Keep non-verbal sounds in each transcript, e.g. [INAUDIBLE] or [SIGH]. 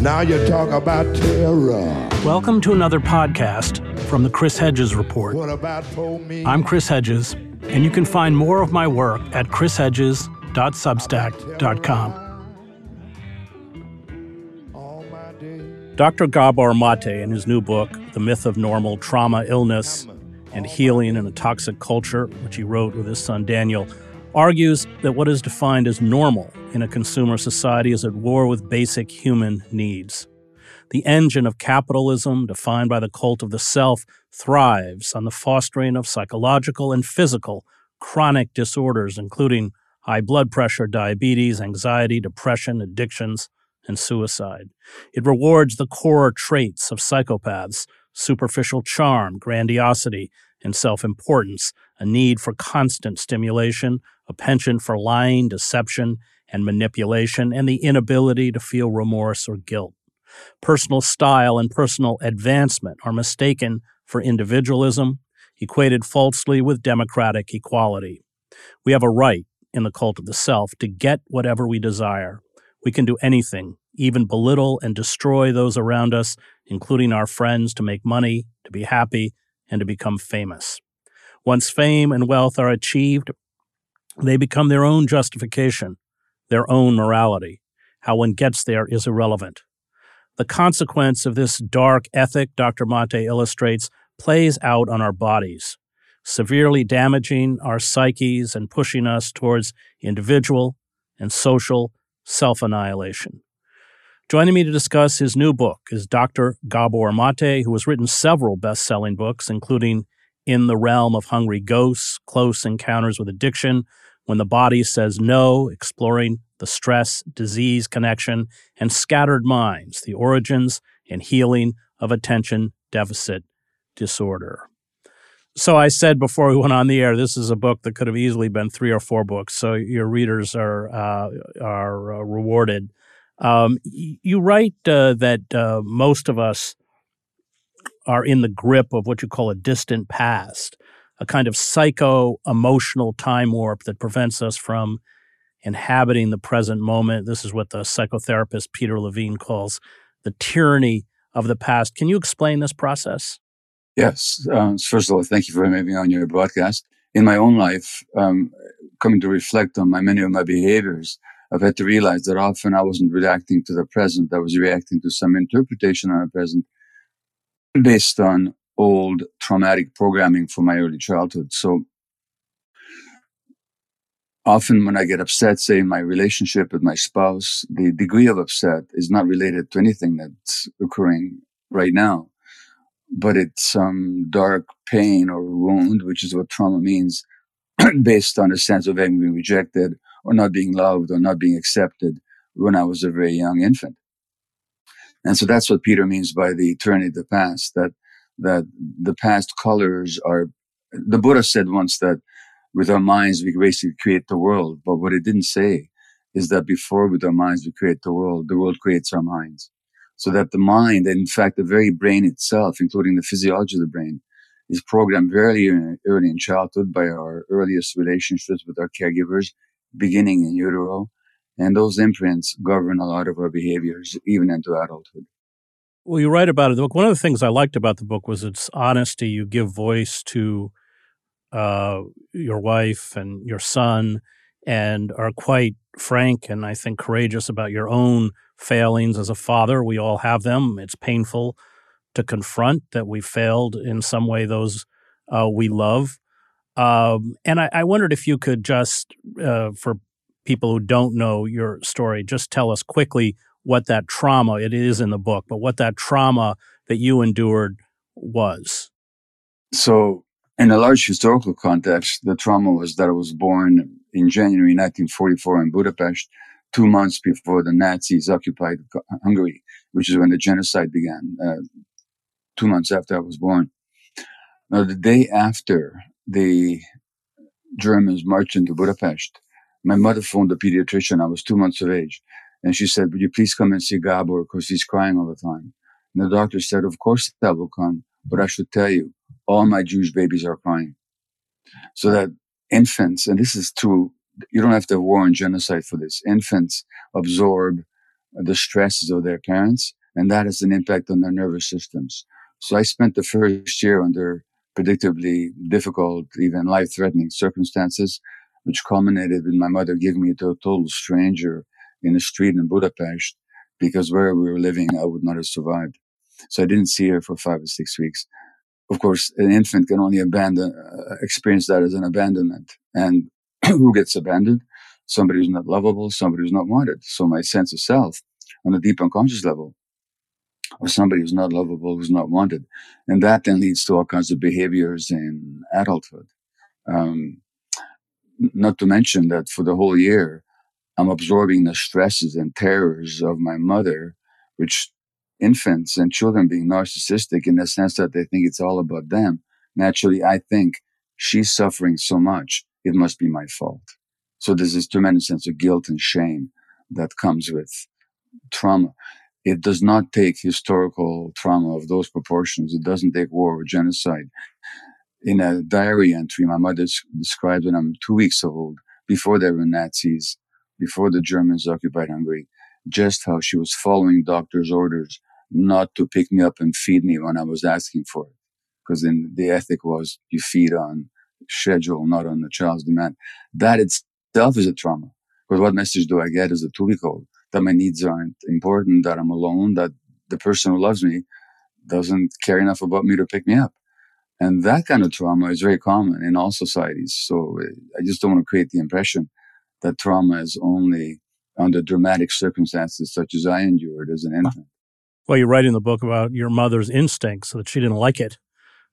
Now you talk about terror. Welcome to another podcast from the Chris Hedges Report. What about for me? I'm Chris Hedges, and you can find more of my work at chrishedges.substack.com. All my days. Dr. Gabor Maté, in his new book, The Myth of Normal Trauma, Illness, and Healing in a Toxic Culture, which he wrote with his son Daniel, argues that what is defined as normal in a consumer society is at war with basic human needs. The engine of capitalism, defined by the cult of the self, thrives on the fostering of psychological and physical chronic disorders, including high blood pressure, diabetes, anxiety, depression, addictions, and suicide. It rewards the core traits of psychopaths superficial charm, grandiosity, and self importance, a need for constant stimulation, a penchant for lying, deception, and manipulation, and the inability to feel remorse or guilt. Personal style and personal advancement are mistaken for individualism, equated falsely with democratic equality. We have a right, in the cult of the self, to get whatever we desire. We can do anything, even belittle and destroy those around us, including our friends, to make money, to be happy, and to become famous. Once fame and wealth are achieved, they become their own justification, their own morality. How one gets there is irrelevant. The consequence of this dark ethic, Dr. Maté illustrates, plays out on our bodies, severely damaging our psyches and pushing us towards individual and social self annihilation. Joining me to discuss his new book is Dr. Gabor Maté, who has written several best selling books, including In the Realm of Hungry Ghosts, Close Encounters with Addiction, When the Body Says No, Exploring the Stress Disease Connection, and Scattered Minds, The Origins and Healing of Attention Deficit Disorder. So I said before we went on the air, this is a book that could have easily been three or four books. So your readers are uh, are uh, rewarded. Um, you write uh, that uh, most of us are in the grip of what you call a distant past, a kind of psycho emotional time warp that prevents us from inhabiting the present moment. This is what the psychotherapist Peter Levine calls the tyranny of the past. Can you explain this process? Yes. Uh, first of all, thank you for having me on your broadcast. In my own life, um, coming to reflect on my many of my behaviors, I've had to realize that often I wasn't reacting to the present. I was reacting to some interpretation on the present based on old traumatic programming from my early childhood. So often when I get upset, say in my relationship with my spouse, the degree of upset is not related to anything that's occurring right now, but it's some dark pain or wound, which is what trauma means, [CLEARS THROAT] based on a sense of having been rejected or not being loved or not being accepted when I was a very young infant. And so that's what Peter means by the eternity of the past, that, that the past colors are, the Buddha said once that with our minds, we basically create the world. But what it didn't say is that before with our minds, we create the world, the world creates our minds. So that the mind, and in fact, the very brain itself, including the physiology of the brain, is programmed very early in childhood by our earliest relationships with our caregivers, beginning in utero. And those imprints govern a lot of our behaviors, even into adulthood. Well, you write about it. One of the things I liked about the book was its honesty. You give voice to uh, your wife and your son, and are quite frank and I think courageous about your own failings as a father. We all have them. It's painful to confront that we failed in some way those uh, we love. Um, and I, I, wondered if you could just, uh, for people who don't know your story, just tell us quickly what that trauma, it is in the book, but what that trauma that you endured was. So, in a large historical context, the trauma was that I was born in January 1944 in Budapest, two months before the Nazis occupied Hungary, which is when the genocide began, uh, two months after I was born. Now, the day after the Germans marched into Budapest, my mother phoned the pediatrician. I was two months of age. And she said, Would you please come and see Gabor because he's crying all the time? And the doctor said, Of course I will come, but I should tell you, all my Jewish babies are crying. So that infants, and this is true, you don't have to war and genocide for this. Infants absorb the stresses of their parents, and that has an impact on their nervous systems. So I spent the first year under predictably difficult, even life threatening circumstances, which culminated with my mother giving me to a total stranger in a street in Budapest because where we were living, I would not have survived. So I didn't see her for five or six weeks. Of course, an infant can only abandon, uh, experience that as an abandonment. And [CLEARS THROAT] who gets abandoned? Somebody who's not lovable, somebody who's not wanted. So my sense of self on a deep unconscious level or somebody who's not lovable, who's not wanted. And that then leads to all kinds of behaviors in adulthood. Um, not to mention that for the whole year, I'm absorbing the stresses and terrors of my mother, which infants and children being narcissistic in the sense that they think it's all about them. Naturally, I think she's suffering so much, it must be my fault. So there's this tremendous sense of guilt and shame that comes with trauma. It does not take historical trauma of those proportions. It doesn't take war or genocide. In a diary entry, my mother describes when I'm two weeks old, before there were Nazis, before the Germans occupied Hungary, just how she was following doctor's orders not to pick me up and feed me when I was asking for it. Because then the ethic was you feed on schedule, not on the child's demand. That itself is a trauma. Because what message do I get as a two week old? That my needs aren't important, that I'm alone, that the person who loves me doesn't care enough about me to pick me up. And that kind of trauma is very common in all societies. So uh, I just don't want to create the impression that trauma is only under dramatic circumstances such as I endured as an infant. Well, you write in the book about your mother's instincts, that she didn't like it.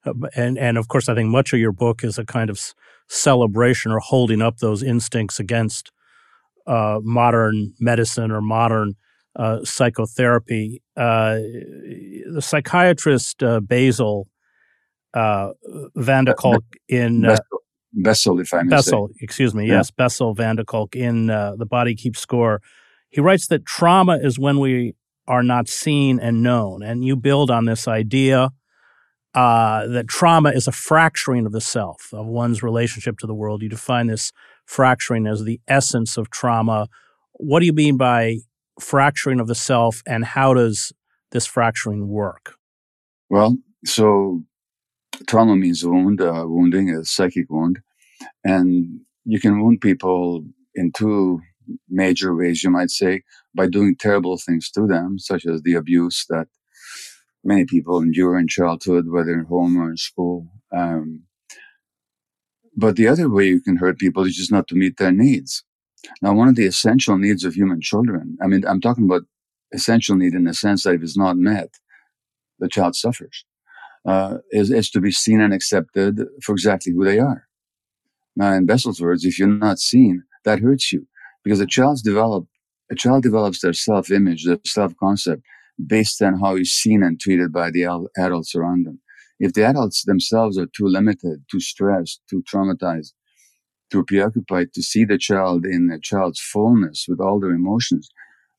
Uh, and, and of course, I think much of your book is a kind of celebration or holding up those instincts against uh, modern medicine or modern uh, psychotherapy. Uh, the psychiatrist uh, Basil uh, van der Kolk in uh, Bessel, if I may Bessel, say. excuse me, yeah. yes, Bessel van der Kolk in The Body Keeps Score. He writes that trauma is when we are not seen and known, and you build on this idea. Uh, that trauma is a fracturing of the self, of one's relationship to the world. You define this fracturing as the essence of trauma. What do you mean by fracturing of the self, and how does this fracturing work? Well, so trauma means wound, uh, wounding, a psychic wound. And you can wound people in two major ways, you might say, by doing terrible things to them, such as the abuse that many people endure in childhood, whether in home or in school. Um, but the other way you can hurt people is just not to meet their needs. Now, one of the essential needs of human children, I mean, I'm talking about essential need in the sense that if it's not met, the child suffers uh, is, is to be seen and accepted for exactly who they are. Now, in Bessel's words, if you're not seen, that hurts you because a child's develop, a child develops their self-image, their self-concept based on how he's seen and treated by the adults around them. If the adults themselves are too limited, too stressed, too traumatized, too preoccupied to see the child in the child's fullness with all their emotions,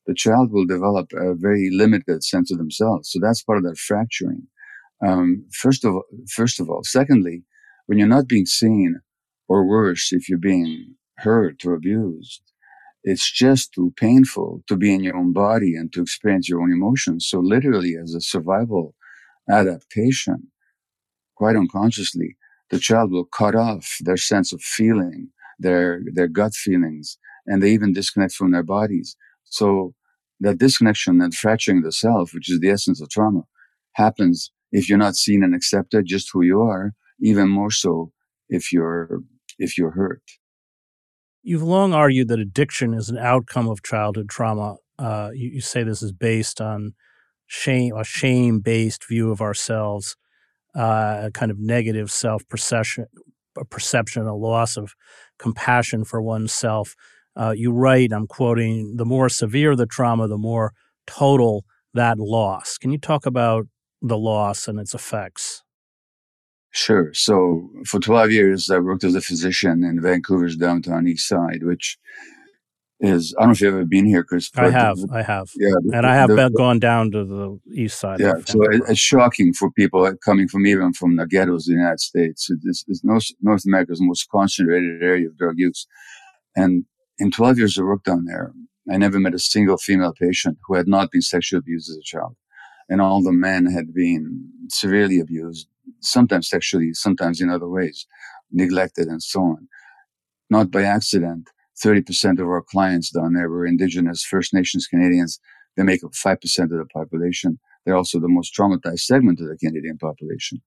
the child will develop a very limited sense of themselves. So that's part of that fracturing. Um, first of first of all, secondly, when you're not being seen, or worse, if you're being hurt or abused, it's just too painful to be in your own body and to experience your own emotions. So literally, as a survival adaptation, quite unconsciously, the child will cut off their sense of feeling, their their gut feelings, and they even disconnect from their bodies. So that disconnection and fracturing the self, which is the essence of trauma, happens if you're not seen and accepted just who you are, even more so if you're if you're hurt. You've long argued that addiction is an outcome of childhood trauma. Uh, you, you, say this is based on shame, a shame-based view of ourselves, uh, a kind of negative self-perception, a perception, a loss of compassion for oneself. Uh, you write, I'm quoting, the more severe the trauma, the more total that loss. Can you talk about the loss and its effects? Sure. So for 12 years, I worked as a physician in Vancouver's downtown east side, which is, I don't know if you've ever been here, Chris. I have. The, I have. Yeah. The, and I have the, gone down to the east side. Yeah. So it, it's shocking for people uh, coming from even from the ghettos of the United States. It's, it's North, North America's most concentrated area of drug use. And in 12 years of work down there, I never met a single female patient who had not been sexually abused as a child. And all the men had been severely abused, sometimes sexually, sometimes in other ways, neglected and so on. Not by accident, 30% of our clients down there were Indigenous First Nations Canadians. They make up 5% of the population. They're also the most traumatized segment of the Canadian population.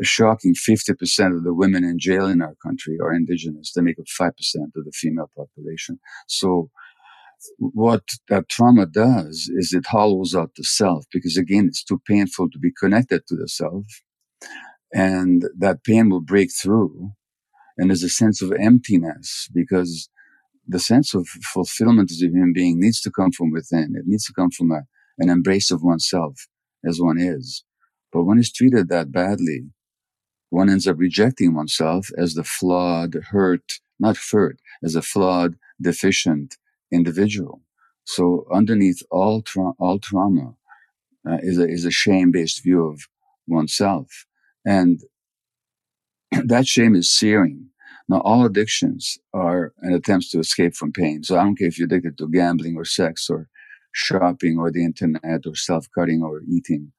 A shocking 50% of the women in jail in our country are Indigenous. They make up 5% of the female population. So what that trauma does is it hollows out the self because again, it's too painful to be connected to the self. And that pain will break through. And there's a sense of emptiness because the sense of fulfillment as a human being needs to come from within. It needs to come from a, an embrace of oneself as one is. But when it's treated that badly, one ends up rejecting oneself as the flawed, hurt, not hurt, as a flawed, deficient individual. So underneath all, tra- all trauma uh, is a, is a shame-based view of oneself. And [CLEARS THROAT] that shame is searing. Now, all addictions are an attempt to escape from pain. So I don't care if you're addicted to gambling or sex or shopping or the internet or self-cutting or eating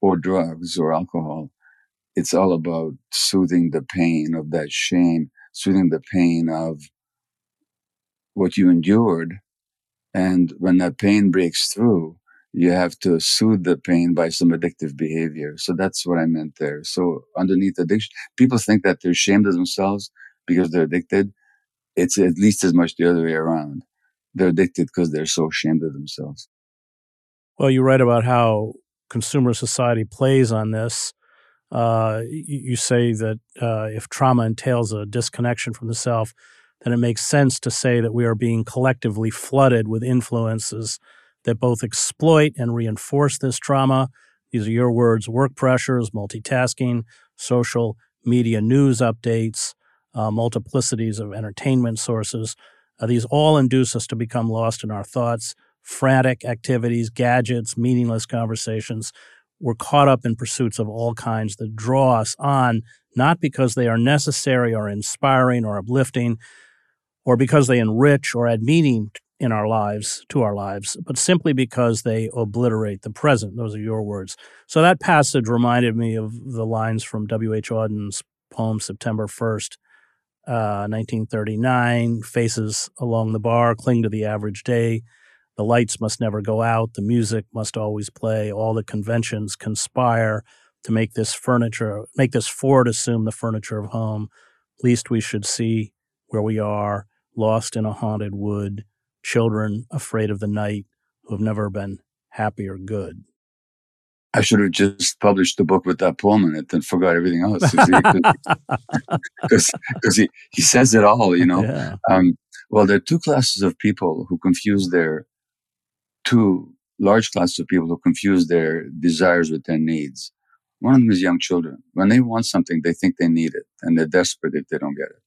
or drugs or alcohol. It's all about soothing the pain of that shame, soothing the pain of what you endured. And when that pain breaks through, you have to soothe the pain by some addictive behavior. So that's what I meant there. So underneath addiction, people think that they're ashamed of themselves because they're addicted. It's at least as much the other way around. They're addicted because they're so ashamed of themselves. Well, you write about how consumer society plays on this. Uh, you, say that uh, if trauma entails a disconnection from the self, then it makes sense to say that we are being collectively flooded with influences that both exploit and reinforce this trauma. These are your words work pressures, multitasking, social media news updates, uh, multiplicities of entertainment sources. Uh, these all induce us to become lost in our thoughts, frantic activities, gadgets, meaningless conversations. We're caught up in pursuits of all kinds that draw us on, not because they are necessary or inspiring or uplifting, or because they enrich or add meaning in our lives, to our lives, but simply because they obliterate the present. Those are your words. So that passage reminded me of the lines from W.H. Auden's poem, September 1st, uh, 1939 Faces along the bar cling to the average day. The lights must never go out. The music must always play. All the conventions conspire to make this furniture, make this Ford assume the furniture of home. Least we should see where we are, lost in a haunted wood children afraid of the night who have never been happy or good. I should have just published the book with that poem in it and forgot everything else. Because [LAUGHS] he, he says it all, you know. Yeah. Um, well, there are two classes of people who confuse their, two large classes of people who confuse their desires with their needs. One of them is young children. When they want something, they think they need it and they're desperate if they don't get it.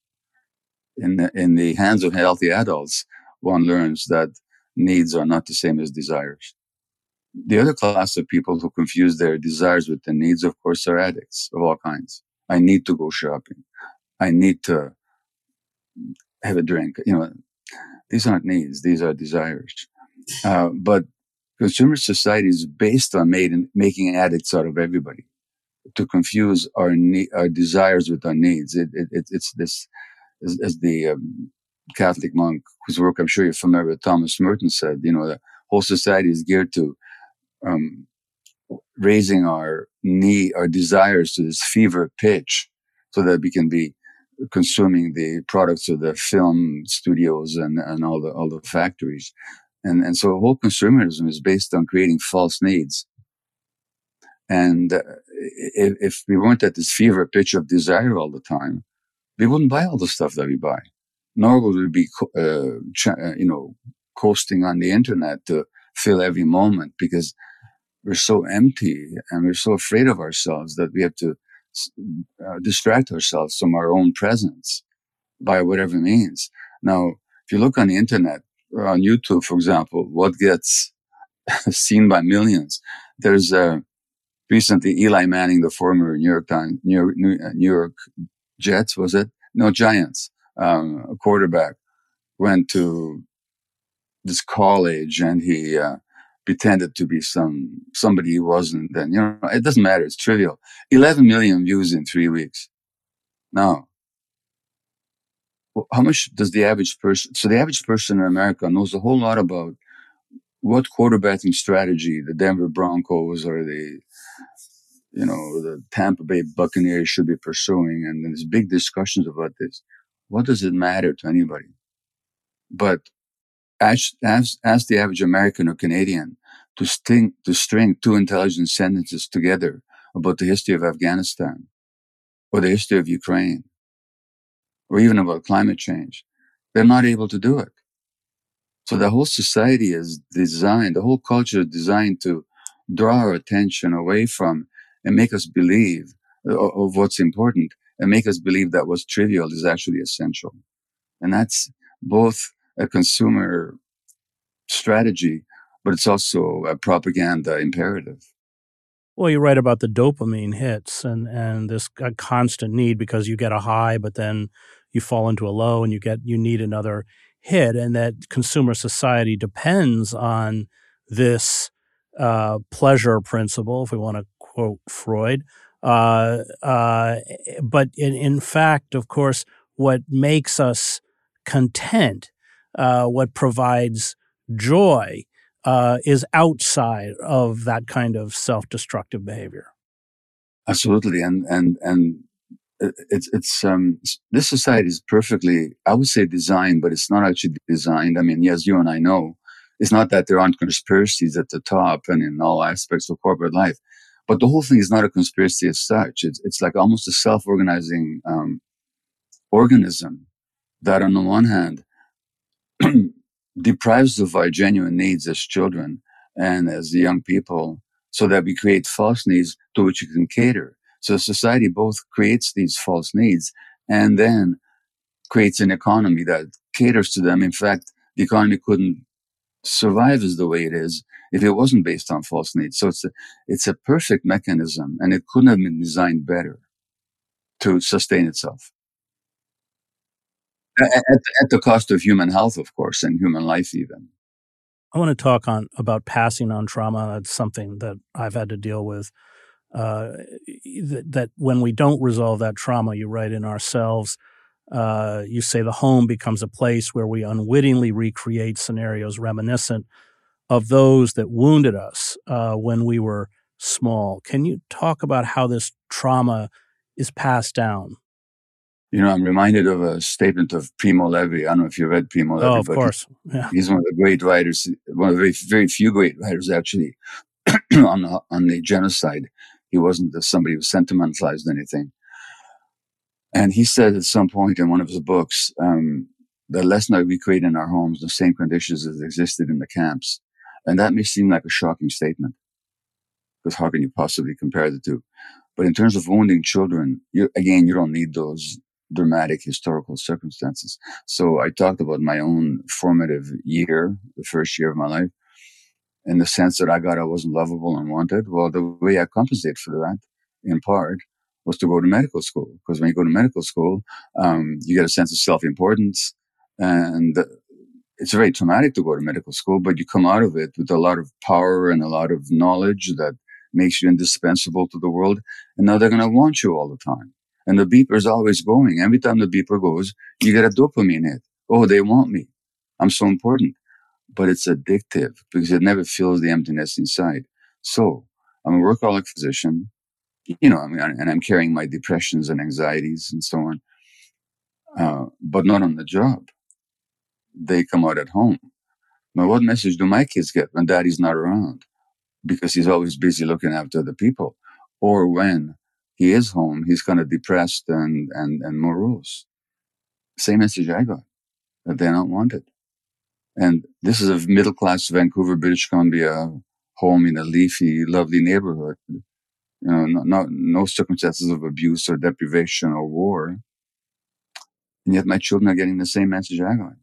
In the, in the hands of healthy adults, one learns that needs are not the same as desires. The other class of people who confuse their desires with the needs, of course, are addicts of all kinds. I need to go shopping. I need to have a drink. You know, these aren't needs; these are desires. Uh, but consumer society is based on made, making addicts out of everybody to confuse our ne- our desires with our needs. It, it, it's this as, as the um, Catholic monk whose work I'm sure you're familiar with, Thomas Merton said, you know, the whole society is geared to um, raising our need, our desires to this fever pitch so that we can be consuming the products of the film studios and, and all the, all the factories. And, and so whole consumerism is based on creating false needs. And uh, if, if we weren't at this fever pitch of desire all the time, we wouldn't buy all the stuff that we buy nor would we be, uh, uh, you know, coasting on the internet to fill every moment because we're so empty and we're so afraid of ourselves that we have to uh, distract ourselves from our own presence by whatever means. Now, if you look on the internet, on YouTube, for example, what gets [LAUGHS] seen by millions, there's uh, recently Eli Manning, the former New York Times, New York, New York Jets, was it? No, Giants um, quarterback went to this college and he uh, pretended to be some somebody he wasn't. Then you know, it doesn't matter. It's trivial. 11 million views in three weeks. Now, how much does the average person? So the average person in America knows a whole lot about what quarterbacking strategy the Denver Broncos or the you know the Tampa Bay Buccaneers should be pursuing, and there's big discussions about this. What does it matter to anybody? But ask, ask, ask the average American or Canadian to string to string two intelligent sentences together about the history of Afghanistan or the history of Ukraine or even about climate change. They're not able to do it. So the whole society is designed, the whole culture is designed to draw our attention away from and make us believe of what's important and make us believe that what's trivial is actually essential. And that's both a consumer strategy, but it's also a propaganda imperative. Well, you write about the dopamine hits and, and this constant need because you get a high, but then you fall into a low and you get you need another hit, and that consumer society depends on this uh, pleasure principle, if we want to quote Freud. Uh, uh, but in, in fact, of course, what makes us content, uh, what provides joy, uh, is outside of that kind of self-destructive behavior. Absolutely, and and and it's it's um this society is perfectly I would say designed, but it's not actually designed. I mean, yes, you and I know it's not that there aren't conspiracies at the top and in all aspects of corporate life, but the whole thing is not a conspiracy as such. It's it's like almost a self-organizing um, organism that, on the one hand, [CLEARS THROAT] deprives of our genuine needs as children and as young people so that we create false needs to which you can cater. So society both creates these false needs and then creates an economy that caters to them. In fact, the economy couldn't survive as the way it is if it wasn't based on false needs. So it's a, it's a perfect mechanism and it couldn't have been designed better to sustain itself at, at, the cost of human health, of course, and human life even. I want to talk on about passing on trauma. That's something that I've had to deal with. Uh, that, that, when we don't resolve that trauma, you write in ourselves, uh, you say the home becomes a place where we unwittingly recreate scenarios reminiscent of those that wounded us uh, when we were small. Can you talk about how this trauma is passed down? You know, I'm reminded of a statement of Primo Levi. I don't know if you read Primo Levi. Oh, of course. Yeah. He's one of the great writers, one of the very, very few great writers, actually, [CLEARS THROAT] on, the, on the genocide. He wasn't somebody who sentimentalized anything. And he said at some point in one of his books um, that let's not recreate in our homes the same conditions as existed in the camps. And that may seem like a shocking statement, because how can you possibly compare the two? But in terms of wounding children, you, again, you don't need those dramatic historical circumstances. So I talked about my own formative year, the first year of my life, in the sense that I got I wasn't lovable and wanted. Well, the way I compensate for that, in part, was to go to medical school. Because when you go to medical school, um, you get a sense of self-importance, and it's very traumatic to go to medical school. But you come out of it with a lot of power and a lot of knowledge that makes you indispensable to the world. And now they're going to want you all the time. And the beeper is always going. Every time the beeper goes, you get a dopamine hit. Oh, they want me. I'm so important. But it's addictive because it never fills the emptiness inside. So I'm a workaholic physician, you know, I mean, and I'm carrying my depressions and anxieties and so on, uh, but not on the job. They come out at home. Now, what message do my kids get when daddy's not around? Because he's always busy looking after the people. Or when he is home, he's kind of depressed and, and, and morose. Same message I got, that they're not wanted. And this is a middle class Vancouver, British Columbia home in a leafy, lovely neighborhood. You know, no, no, no circumstances of abuse or deprivation or war. And yet my children are getting the same message I got.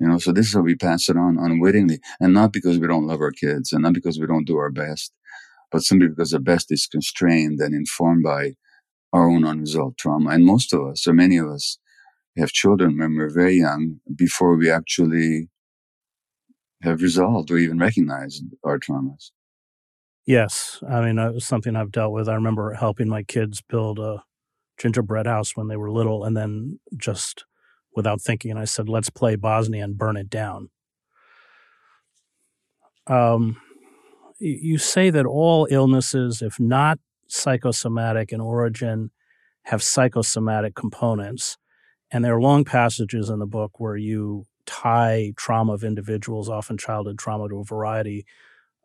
You know, so this is how we pass it on unwittingly. And not because we don't love our kids and not because we don't do our best, but simply because the best is constrained and informed by our own unresolved trauma. And most of us, or many of us, have children when we're very young before we actually have resolved or even recognized our traumas. Yes. I mean, it was something I've dealt with. I remember helping my kids build a gingerbread house when they were little, and then just without thinking, I said, let's play Bosnia and burn it down. Um, you say that all illnesses, if not psychosomatic in origin, have psychosomatic components. And there are long passages in the book where you tie trauma of individuals, often childhood trauma, to a variety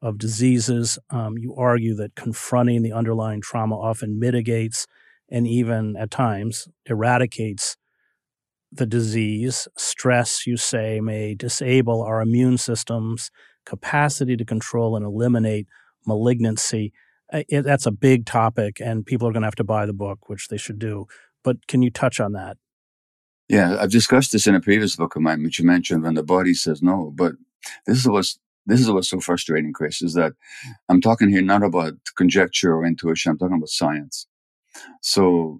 of diseases. Um, you argue that confronting the underlying trauma often mitigates and even at times eradicates the disease. Stress, you say, may disable our immune system's capacity to control and eliminate malignancy. It, that's a big topic, and people are going to have to buy the book, which they should do. But can you touch on that? Yeah, I've discussed this in a previous book of mine, which you mentioned when the body says no. But this is what's this is what's so frustrating, Chris, is that I'm talking here not about conjecture or intuition. I'm talking about science. So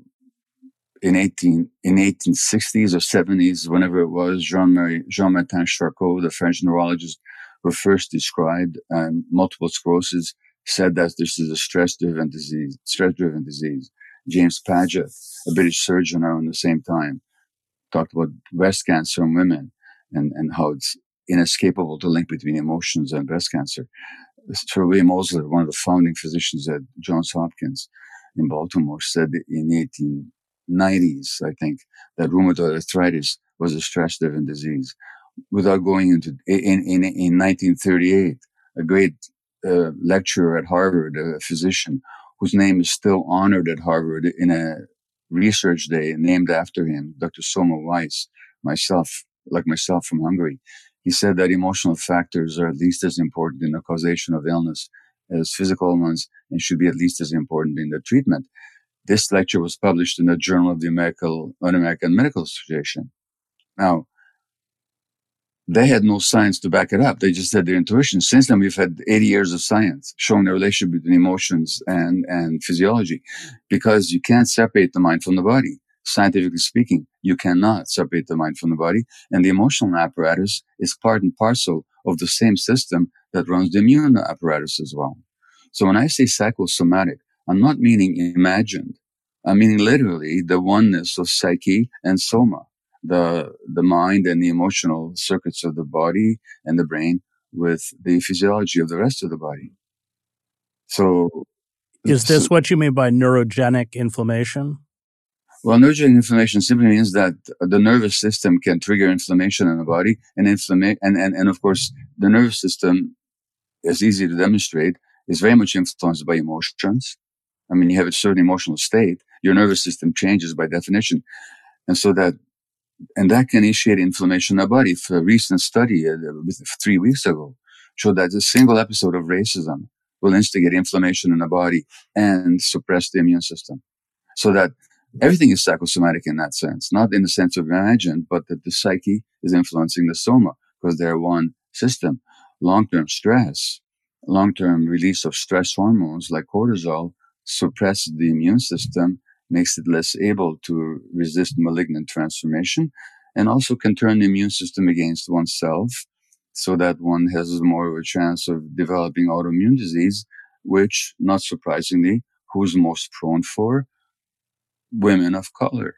in 18 in 1860s or 70s, whenever it was, Jean Marie Jean Martin Charcot, the French neurologist, who first described um, multiple sclerosis, said that this is a stress-driven disease. Stress-driven disease. James Paget, a British surgeon, around the same time, talked about breast cancer in women and, and how it's inescapable to link between emotions and breast cancer. Sir William Osler, one of the founding physicians at Johns Hopkins in Baltimore, said in the 1890s, I think, that rheumatoid arthritis was a stress-driven disease. Without going into in in, in 1938, a great uh, lecturer at Harvard, a physician whose name is still honored at Harvard in a research day named after him, Dr. Soma Weiss, myself, like myself from Hungary. He said that emotional factors are at least as important in the causation of illness as physical ones and should be at least as important in the treatment. This lecture was published in the Journal of the American, American Medical Association. Now, they had no science to back it up. They just had their intuition. Since then, we've had 80 years of science showing the relationship between emotions and, and physiology because you can't separate the mind from the body. Scientifically speaking, you cannot separate the mind from the body. And the emotional apparatus is part and parcel of the same system that runs the immune apparatus as well. So when I say psychosomatic, I'm not meaning imagined. I'm meaning literally the oneness of psyche and soma the the mind and the emotional circuits of the body and the brain with the physiology of the rest of the body. So, is this so, what you mean by neurogenic inflammation? Well, neurogenic inflammation simply means that the nervous system can trigger inflammation in the body, and inflammation, and, and and of course, the nervous system is easy to demonstrate is very much influenced by emotions. I mean, you have a certain emotional state, your nervous system changes by definition, and so that and that can initiate inflammation in the body. For a recent study uh, three weeks ago showed that a single episode of racism will instigate inflammation in the body and suppress the immune system. So that everything is psychosomatic in that sense, not in the sense of imagined, but that the psyche is influencing the soma because they're one system. Long-term stress, long-term release of stress hormones like cortisol suppresses the immune system makes it less able to resist malignant transformation and also can turn the immune system against oneself so that one has more of a chance of developing autoimmune disease, which, not surprisingly, who's most prone for? Women of color.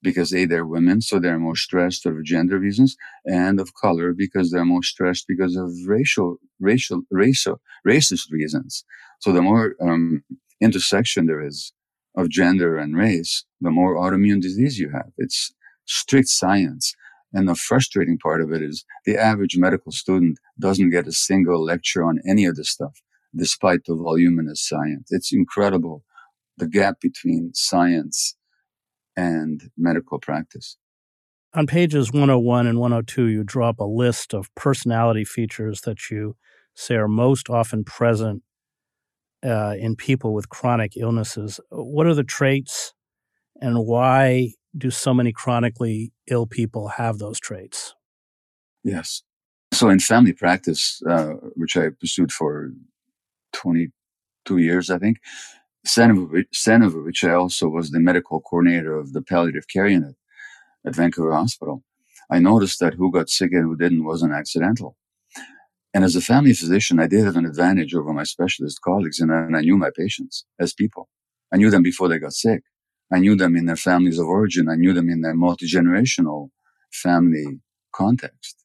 Because A, they're women, so they're more stressed for gender reasons, and of color because they're more stressed because of racial, racial, racial, racist reasons. So the more um, intersection there is of gender and race, the more autoimmune disease you have. It's strict science. And the frustrating part of it is the average medical student doesn't get a single lecture on any of this stuff, despite the voluminous science. It's incredible the gap between science and medical practice. On pages 101 and 102, you draw up a list of personality features that you say are most often present uh, in people with chronic illnesses. What are the traits and why do so many chronically ill people have those traits? Yes. So in family practice, uh, which I pursued for 22 years, I think, which I also was the medical coordinator of the palliative care unit at Vancouver Hospital, I noticed that who got sick and who didn't wasn't accidental. And as a family physician, I did have an advantage over my specialist colleagues, and I knew my patients as people. I knew them before they got sick. I knew them in their families of origin. I knew them in their multi generational family context.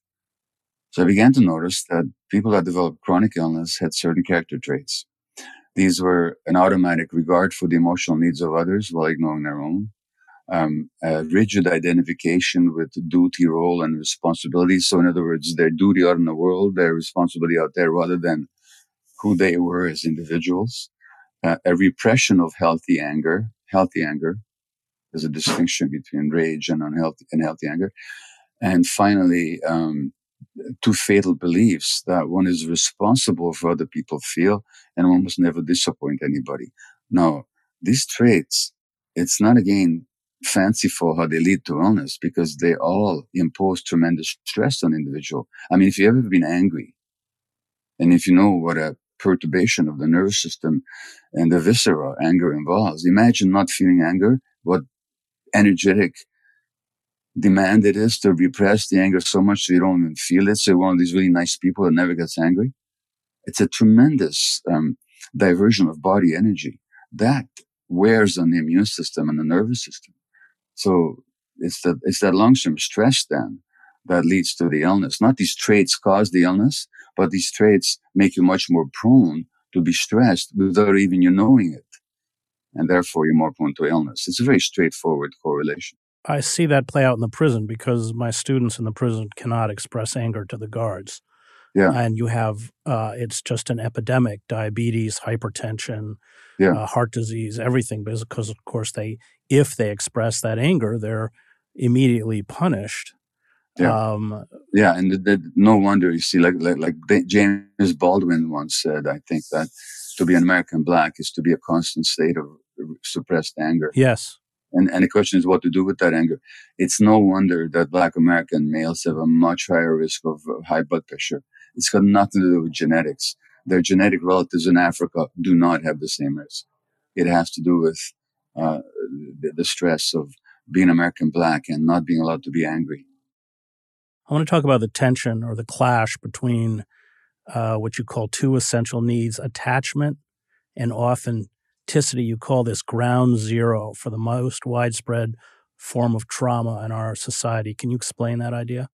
So I began to notice that people that developed chronic illness had certain character traits. These were an automatic regard for the emotional needs of others while ignoring their own, um, a rigid identification with duty, role, and responsibility. So, in other words, their duty out in the world, their responsibility out there, rather than who they were as individuals. Uh, a repression of healthy anger. Healthy anger. There's a distinction between rage and unhealthy and healthy anger. And finally, um, two fatal beliefs that one is responsible for other people feel and one must never disappoint anybody. Now, these traits, it's not again fanciful how they lead to illness because they all impose tremendous stress on individual. I mean, if you've ever been angry and if you know what a perturbation of the nervous system and the viscera anger involves, imagine not feeling anger, what energetic demand it is to repress the anger so much so you don't even feel it. So you're one of these really nice people that never gets angry. It's a tremendous um, diversion of body energy that wears on the immune system and the nervous system. So it's that it's that long-term stress then that leads to the illness. Not these traits cause the illness, but these traits make you much more prone to be stressed without even you knowing it. And therefore you're more prone to illness. It's a very straightforward correlation. I see that play out in the prison because my students in the prison cannot express anger to the guards. Yeah. And you have, uh, it's just an epidemic diabetes, hypertension, yeah. uh, heart disease, everything. Because, of course, they, if they express that anger, they're immediately punished. Yeah. Um, yeah. And the, the, no wonder you see, like, like, like James Baldwin once said, I think that to be an American black is to be a constant state of suppressed anger. Yes. And, and the question is what to do with that anger. It's no wonder that black American males have a much higher risk of high blood pressure. It's got nothing to do with genetics. Their genetic relatives in Africa do not have the same risk. It has to do with uh, the, the stress of being American black and not being allowed to be angry. I want to talk about the tension or the clash between uh, what you call two essential needs attachment and often you call this ground zero for the most widespread form of trauma in our society. Can you explain that idea?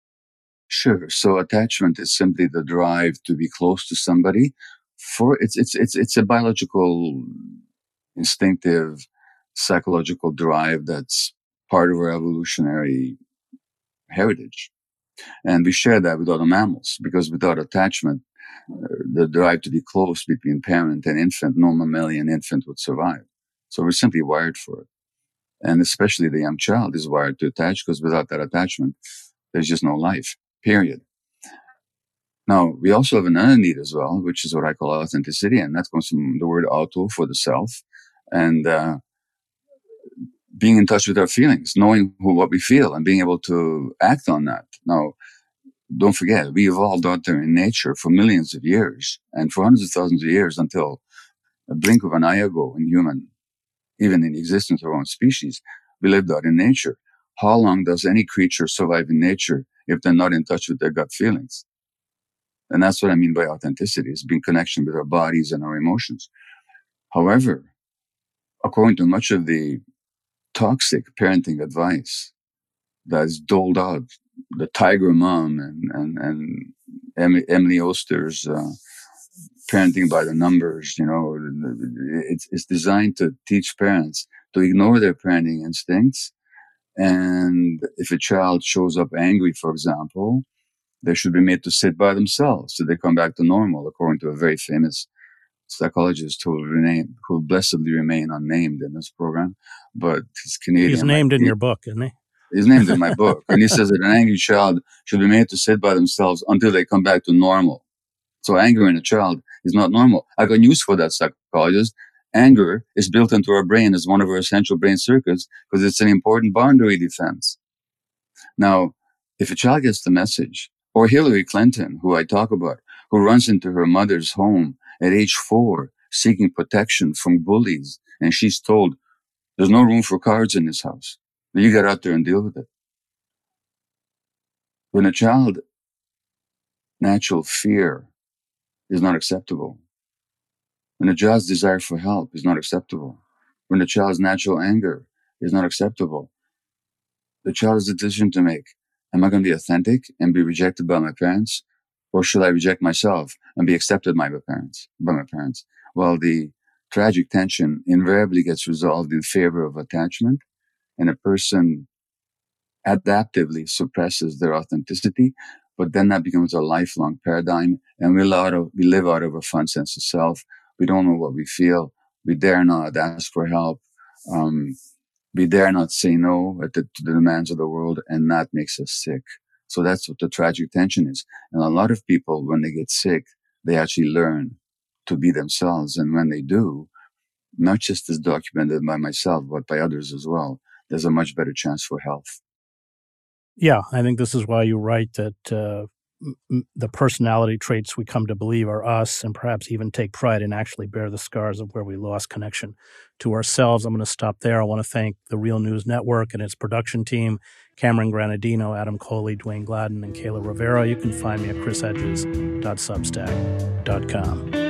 Sure. So attachment is simply the drive to be close to somebody. For it's it's it's it's a biological, instinctive, psychological drive that's part of our evolutionary heritage. And we share that with other mammals because without attachment, the drive to be close between parent and infant, no mammalian infant would survive. So we're simply wired for it. And especially the young child is wired to attach because without that attachment, there's just no life, period. Now, we also have another need as well, which is what I call authenticity. And that comes from the word auto for the self and, uh, being in touch with our feelings, knowing who, what we feel and being able to act on that. Now, don't forget, we evolved out there in nature for millions of years and for hundreds of thousands of years until a blink of an eye ago in human, even in existence of our own species, we lived out in nature. How long does any creature survive in nature if they're not in touch with their gut feelings? And that's what I mean by authenticity is being connection with our bodies and our emotions. However, according to much of the toxic parenting advice that's doled out the Tiger Mom and and and Emily Oster's uh, parenting by the numbers. You know, it's it's designed to teach parents to ignore their parenting instincts, and if a child shows up angry, for example, they should be made to sit by themselves so they come back to normal, according to a very famous psychologist who will rename, who will blessedly remain unnamed in this program, but he's Canadian. He's named like, in your book, isn't he? His name's in my book. And he says that an angry child should be made to sit by themselves until they come back to normal. So anger in a child is not normal. I got news for that psychologist. Anger is built into our brain as one of our essential brain circuits because it's an important boundary defense. Now, if a child gets the message, or Hillary Clinton, who I talk about, who runs into her mother's home at age four, seeking protection from bullies, and she's told, there's no room for cards in this house. You get out there and deal with it. When a child, natural fear is not acceptable. When a child's desire for help is not acceptable. When a child's natural anger is not acceptable. The child has a decision to make. Am I going to be authentic and be rejected by my parents? Or should I reject myself and be accepted by my parents, by my parents? Well, the tragic tension invariably gets resolved in favor of attachment and a person adaptively suppresses their authenticity, but then that becomes a lifelong paradigm and we, live out of, we live out of a fun sense of self. We don't know what we feel. We dare not ask for help. Um, we dare not say no the, to the demands of the world, and that makes us sick. So that's what the tragic tension is. And a lot of people, when they get sick, they actually learn to be themselves. And when they do, not just as documented by myself, but by others as well, there's a much better chance for health. Yeah, I think this is why you write that uh, m- the personality traits we come to believe are us, and perhaps even take pride in actually bear the scars of where we lost connection to ourselves. I'm going to stop there. I want to thank the Real News Network and its production team Cameron Granadino, Adam Coley, Dwayne Gladden, and Kayla Rivara. You can find me at chrishedges.substack.com.